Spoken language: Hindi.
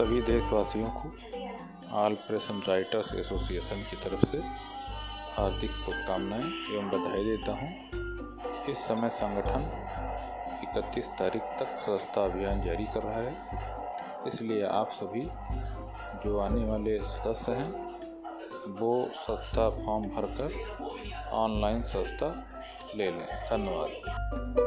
सभी देशवासियों को ऑल प्रेसन राइटर्स एसोसिएशन की तरफ़ से हार्दिक शुभकामनाएँ एवं बधाई देता हूँ। इस समय संगठन 31 तारीख तक स्वच्छता अभियान जारी कर रहा है। इसलिए आप सभी जो आने वाले सदस्य हैं, वो स्वच्छता फॉर्म भरकर ऑनलाइन स्वच्छता ले लें। धन्यवाद।